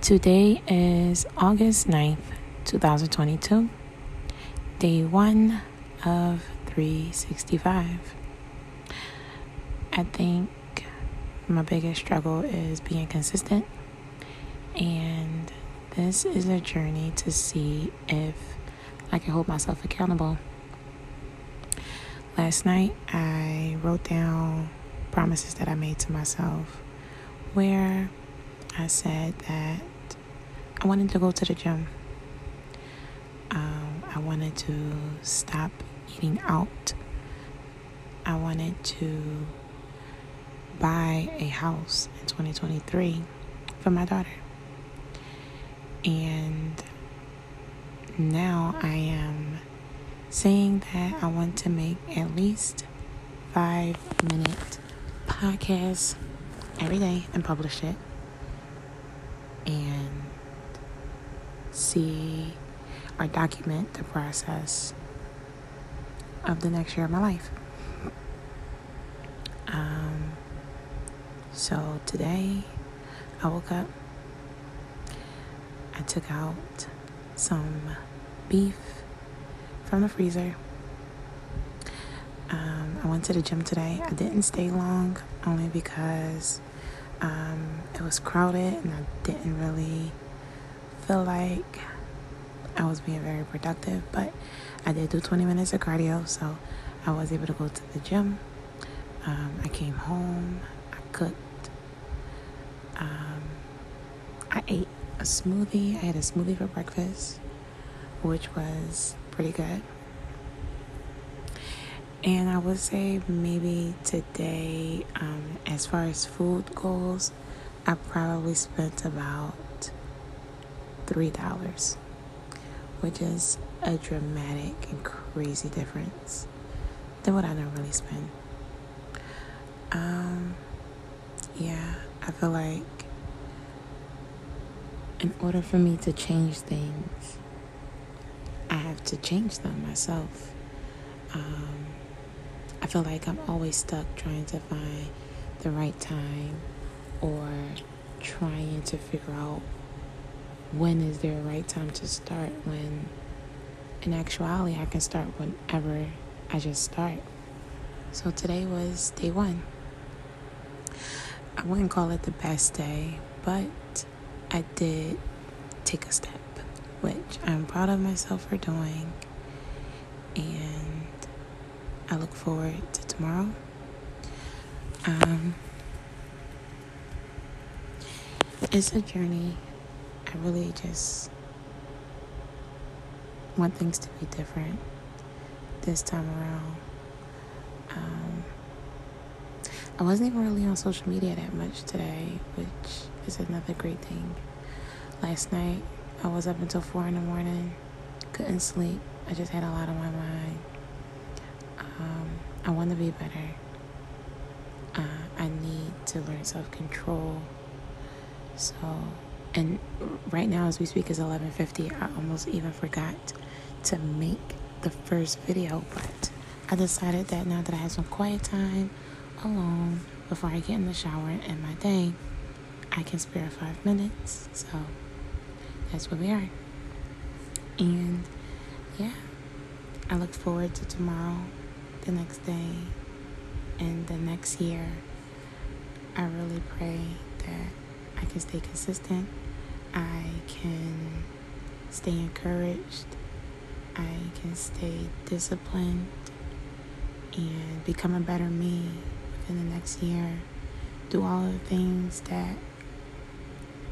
Today is August 9th, 2022, day one of 365. I think my biggest struggle is being consistent, and this is a journey to see if I can hold myself accountable. Last night, I wrote down promises that I made to myself where I said that I wanted to go to the gym. Um, I wanted to stop eating out. I wanted to buy a house in 2023 for my daughter. And now I am saying that I want to make at least five minute podcasts every day and publish it. And see or document the process of the next year of my life. Um, so today I woke up, I took out some beef from the freezer. Um, I went to the gym today. I didn't stay long only because um, it was crowded and I didn't really feel like I was being very productive, but I did do 20 minutes of cardio, so I was able to go to the gym. Um, I came home, I cooked, um, I ate a smoothie. I had a smoothie for breakfast, which was pretty good. And I would say maybe today, um, as far as food goes, I probably spent about $3, which is a dramatic and crazy difference than what I normally spend. Um, yeah, I feel like in order for me to change things, I have to change them myself. Um, I feel like I'm always stuck trying to find the right time or trying to figure out when is there a right time to start when in actuality I can start whenever I just start. So today was day one. I wouldn't call it the best day, but I did take a step, which I'm proud of myself for doing. And I look forward to tomorrow. Um, it's a journey I really just want things to be different this time around. Um, I wasn't even really on social media that much today, which is another great thing. Last night, I was up until 4 in the morning, couldn't sleep. I just had a lot on my mind. Um, I want to be better. Uh, I need to learn self control. So, and right now as we speak is 11:50. I almost even forgot to make the first video, but I decided that now that I have some quiet time alone before I get in the shower and my day, I can spare five minutes. So that's where we are. And yeah, I look forward to tomorrow, the next day, and the next year. I really pray that I can stay consistent. I can stay encouraged. I can stay disciplined and become a better me within the next year. Do all the things that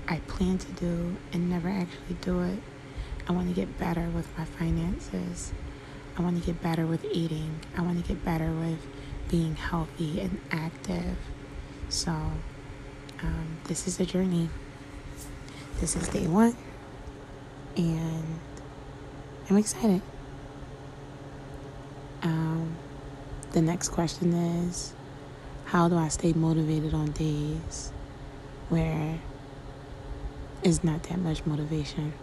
I plan to do and never actually do it. I want to get better with my finances. I want to get better with eating. I want to get better with being healthy and active. So, um, this is a journey. This is day one, and I'm excited. Um, the next question is how do I stay motivated on days where it's not that much motivation?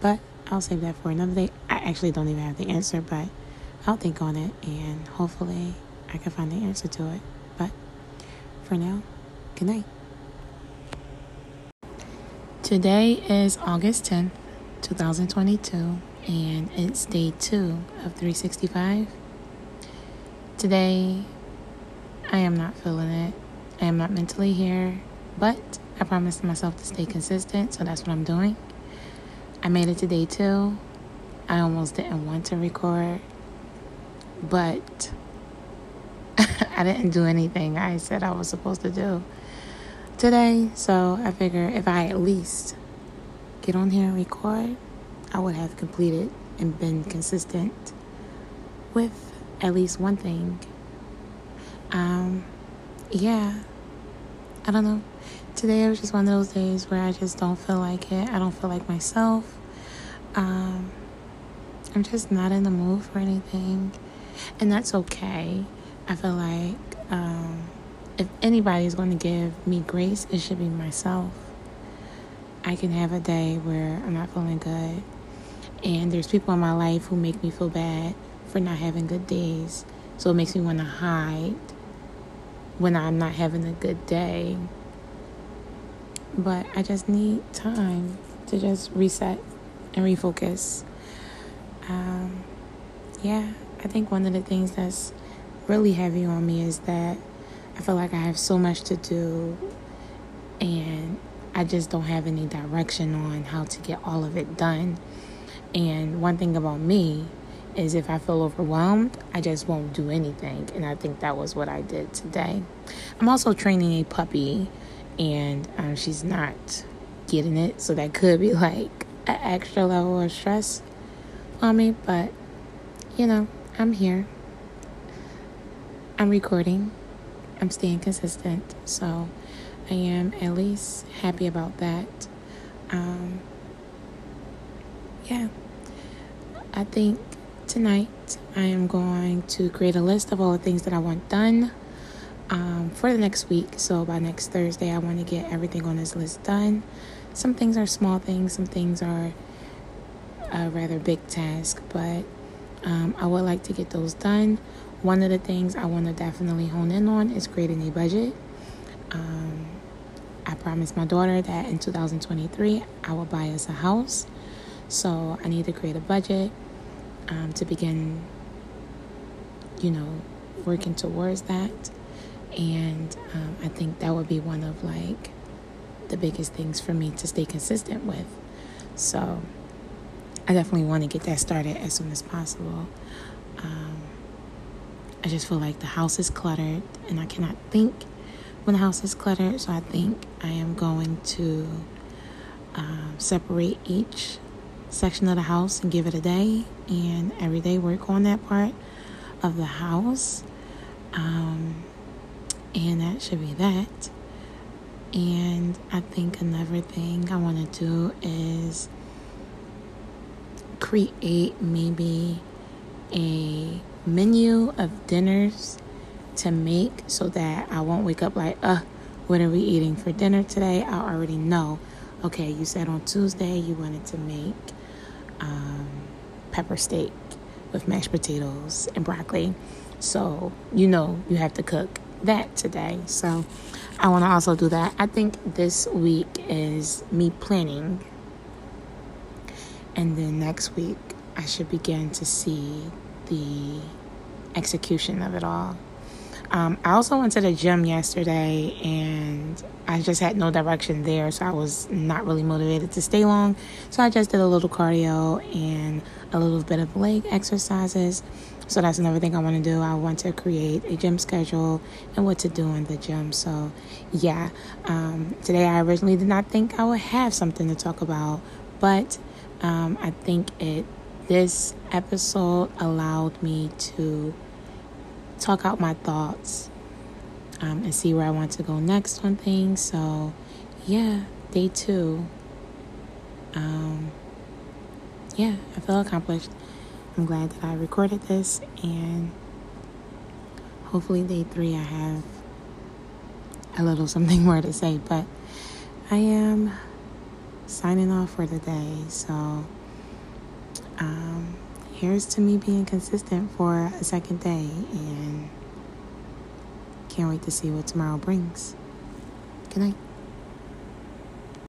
But I'll save that for another day. I actually don't even have the answer, but I'll think on it and hopefully I can find the answer to it. But for now, good night. Today is August 10th, 2022, and it's day two of 365. Today, I am not feeling it. I am not mentally here, but I promised myself to stay consistent, so that's what I'm doing. I made it to day two. I almost didn't want to record, but I didn't do anything I said I was supposed to do today. So I figure if I at least get on here and record, I would have completed and been consistent with at least one thing. Um, yeah, I don't know. Today was just one of those days where I just don't feel like it. I don't feel like myself. Um, I'm just not in the mood for anything, and that's okay. I feel like um, if anybody is going to give me grace, it should be myself. I can have a day where I'm not feeling good, and there's people in my life who make me feel bad for not having good days. So it makes me want to hide when I'm not having a good day. But I just need time to just reset and refocus. Um, yeah, I think one of the things that's really heavy on me is that I feel like I have so much to do and I just don't have any direction on how to get all of it done. And one thing about me is if I feel overwhelmed, I just won't do anything. And I think that was what I did today. I'm also training a puppy, and um, she's not getting it. So that could be like an extra level of stress on me. But, you know, I'm here. I'm recording. I'm staying consistent. So I am at least happy about that. Um, yeah. I think tonight I am going to create a list of all the things that I want done um, for the next week. So by next Thursday, I want to get everything on this list done. Some things are small things, some things are a rather big task, but um, I would like to get those done. One of the things I want to definitely hone in on is creating a budget. Um, I promised my daughter that in 2023 I will buy us a house. So I need to create a budget um, to begin, you know, working towards that. And um, I think that would be one of like the biggest things for me to stay consistent with. So I definitely want to get that started as soon as possible. Um, I just feel like the house is cluttered and I cannot think when the house is cluttered. So I think I am going to uh, separate each section of the house and give it a day and every day work on that part of the house. Um, and that should be that. And I think another thing I want to do is create maybe a menu of dinners to make so that I won't wake up like, uh, what are we eating for dinner today? I already know. Okay, you said on Tuesday you wanted to make um, pepper steak with mashed potatoes and broccoli. So, you know, you have to cook that today. So, I want to also do that. I think this week is me planning. And then next week, I should begin to see the execution of it all. Um, I also went to the gym yesterday and I just had no direction there, so I was not really motivated to stay long. So I just did a little cardio and a little bit of leg exercises. So that's another thing I want to do. I want to create a gym schedule and what to do in the gym. So, yeah, um, today I originally did not think I would have something to talk about, but um, I think it this episode allowed me to talk out my thoughts um, and see where I want to go next on things. So, yeah, day two. Um, yeah, I feel accomplished. I'm glad that I recorded this, and hopefully, day three, I have a little something more to say. But I am signing off for the day. So, um, here's to me being consistent for a second day and can't wait to see what tomorrow brings. Good night.